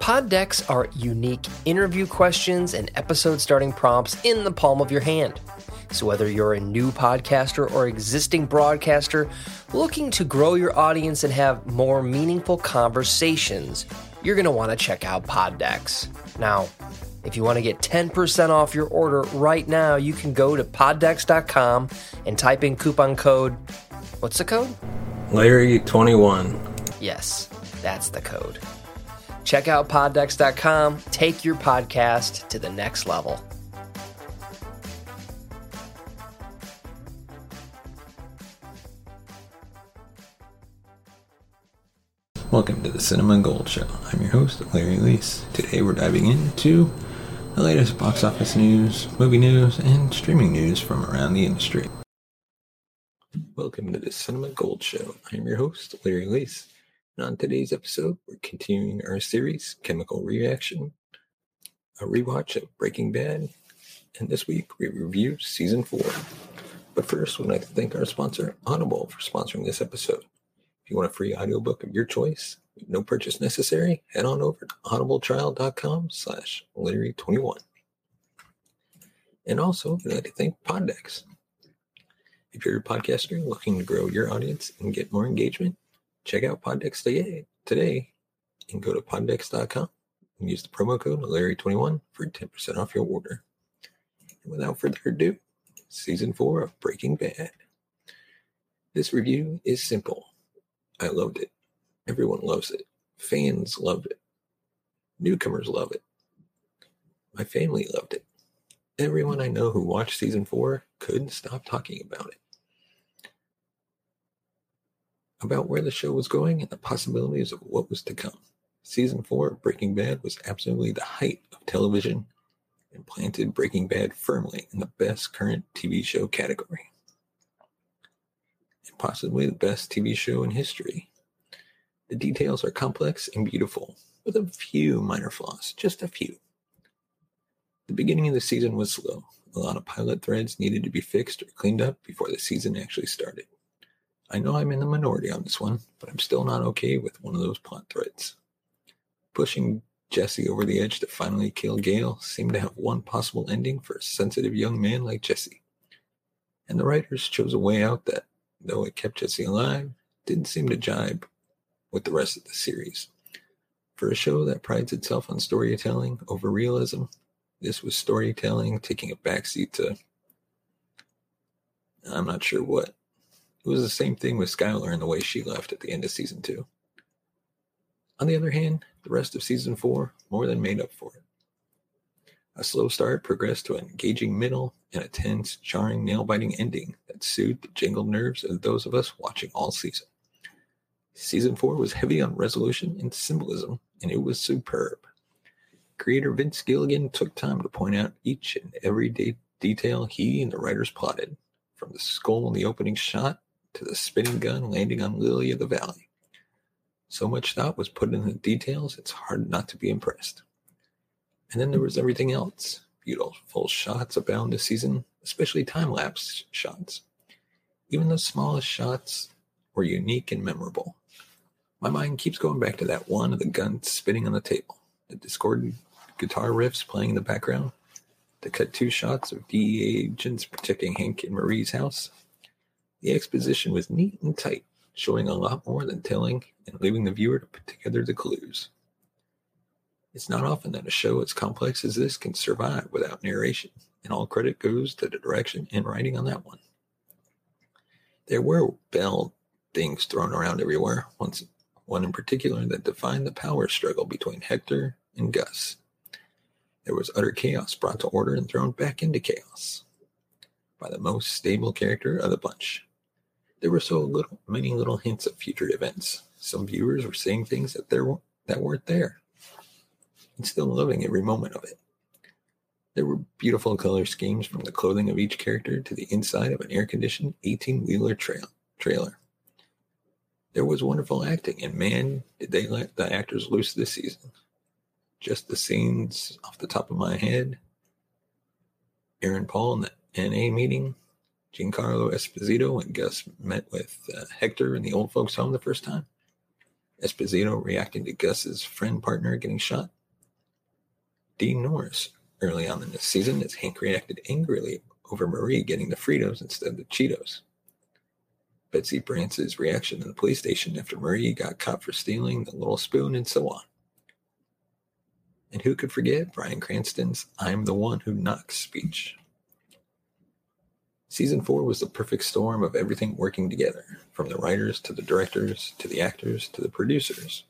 Poddex are unique interview questions and episode starting prompts in the palm of your hand. So, whether you're a new podcaster or existing broadcaster looking to grow your audience and have more meaningful conversations, you're going to want to check out Pod decks. Now, if you want to get 10% off your order right now, you can go to poddex.com and type in coupon code. What's the code? Larry21. Yes, that's the code. Check out poddex.com. Take your podcast to the next level. Welcome to the Cinema Gold Show. I'm your host, Larry Leese. Today we're diving into the latest box office news, movie news, and streaming news from around the industry. Welcome to the Cinema Gold Show. I'm your host, Larry Leese. And on today's episode, we're continuing our series, Chemical Reaction, a rewatch of Breaking Bad. And this week we review season four. But first, we'd like to thank our sponsor, Audible, for sponsoring this episode. If you want a free audiobook of your choice, no purchase necessary, head on over to audibletrial.com slash Larry21. And also, we'd like to thank Poddex. If you're a podcaster looking to grow your audience and get more engagement, check out Poddex today, today and go to poddex.com and use the promo code Larry21 for 10% off your order. And without further ado, season four of Breaking Bad. This review is simple. I loved it. Everyone loves it. Fans loved it. Newcomers love it. My family loved it. Everyone I know who watched season four couldn't stop talking about it. About where the show was going and the possibilities of what was to come. Season four of Breaking Bad was absolutely the height of television and planted Breaking Bad firmly in the best current TV show category. And possibly the best TV show in history. The details are complex and beautiful, with a few minor flaws, just a few. The beginning of the season was slow. A lot of pilot threads needed to be fixed or cleaned up before the season actually started. I know I'm in the minority on this one, but I'm still not okay with one of those plot threads. Pushing Jesse over the edge to finally kill Gale seemed to have one possible ending for a sensitive young man like Jesse. And the writers chose a way out that, though it kept Jesse alive, didn't seem to jibe with the rest of the series. For a show that prides itself on storytelling over realism, this was storytelling taking a backseat to I'm not sure what. It was the same thing with Skyler and the way she left at the end of season two. On the other hand, the rest of season four more than made up for it. A slow start progressed to an engaging middle and a tense, jarring, nail biting ending that soothed the jangled nerves of those of us watching all season. Season four was heavy on resolution and symbolism, and it was superb. Creator Vince Gilligan took time to point out each and every de- detail he and the writers plotted, from the skull in the opening shot to the spinning gun landing on Lily of the Valley. So much thought was put into the details, it's hard not to be impressed. And then there was everything else. Beautiful shots abound this season, especially time lapse shots. Even the smallest shots were unique and memorable. My mind keeps going back to that one of the gun spinning on the table, the discordant guitar riffs playing in the background, the cut two shots of DEA agents protecting Hank and Marie's house, The exposition was neat and tight, showing a lot more than telling and leaving the viewer to put together the clues. It's not often that a show as complex as this can survive without narration, and all credit goes to the direction and writing on that one. There were bell things thrown around everywhere, once one in particular that defined the power struggle between Hector and Gus. There was utter chaos brought to order and thrown back into chaos by the most stable character of the bunch. There were so little, many little hints of future events. Some viewers were saying things that there that weren't there, and still loving every moment of it. There were beautiful color schemes from the clothing of each character to the inside of an air-conditioned 18-wheeler trail, trailer. There was wonderful acting, and man, did they let the actors loose this season. Just the scenes off the top of my head. Aaron Paul in the NA meeting, Giancarlo Esposito and Gus met with uh, Hector in the old folks' home the first time. Esposito reacting to Gus's friend partner getting shot. Dean Norris early on in the season as Hank reacted angrily over Marie getting the Fritos instead of the Cheetos. Betsy Brandt's reaction in the police station after Marie got caught for stealing the little spoon and so on. And who could forget Bryan Cranston's I'm the one who knocks speech? Season four was the perfect storm of everything working together, from the writers to the directors to the actors to the producers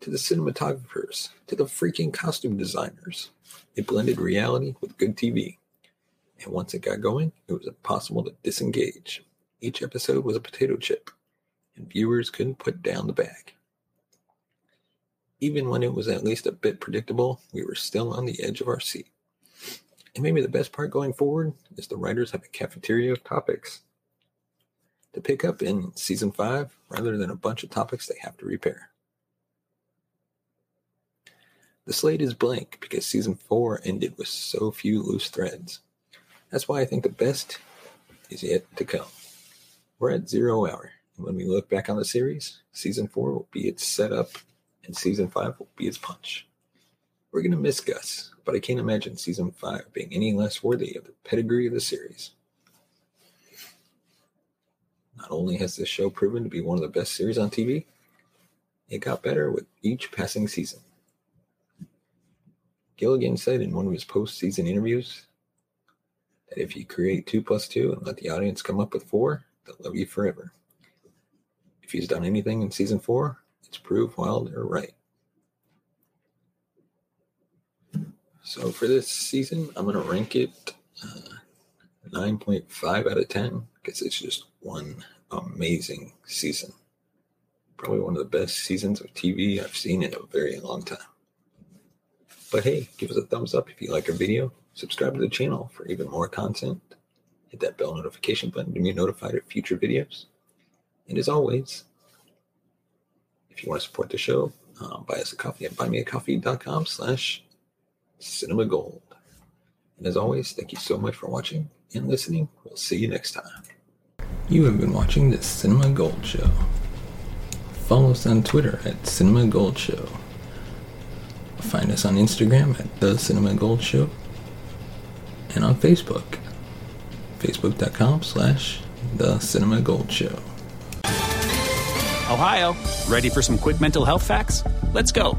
to the cinematographers to the freaking costume designers. It blended reality with good TV. And once it got going, it was impossible to disengage. Each episode was a potato chip, and viewers couldn't put down the bag. Even when it was at least a bit predictable, we were still on the edge of our seat. And maybe the best part going forward is the writers have a cafeteria of topics to pick up in season five rather than a bunch of topics they have to repair. The slate is blank because season four ended with so few loose threads. That's why I think the best is yet to come. We're at zero hour, and when we look back on the series, season four will be its setup, and season five will be its punch. We're going to miss Gus, but I can't imagine season five being any less worthy of the pedigree of the series. Not only has this show proven to be one of the best series on TV, it got better with each passing season. Gilligan said in one of his post season interviews that if you create two plus two and let the audience come up with four, they'll love you forever. If he's done anything in season four, it's proved Wilder right. So for this season, I'm going to rank it uh, 9.5 out of 10 because it's just one amazing season. Probably one of the best seasons of TV I've seen in a very long time. But hey, give us a thumbs up if you like our video. Subscribe to the channel for even more content. Hit that bell notification button to be notified of future videos. And as always, if you want to support the show, um, buy us a coffee at buymeacoffee.com slash Cinema Gold. And as always, thank you so much for watching and listening. We'll see you next time. You have been watching the Cinema Gold Show. Follow us on Twitter at Cinema Gold Show. Find us on Instagram at The Cinema Gold Show. And on Facebook, facebook.com slash The Cinema Gold Show. Ohio, ready for some quick mental health facts? Let's go.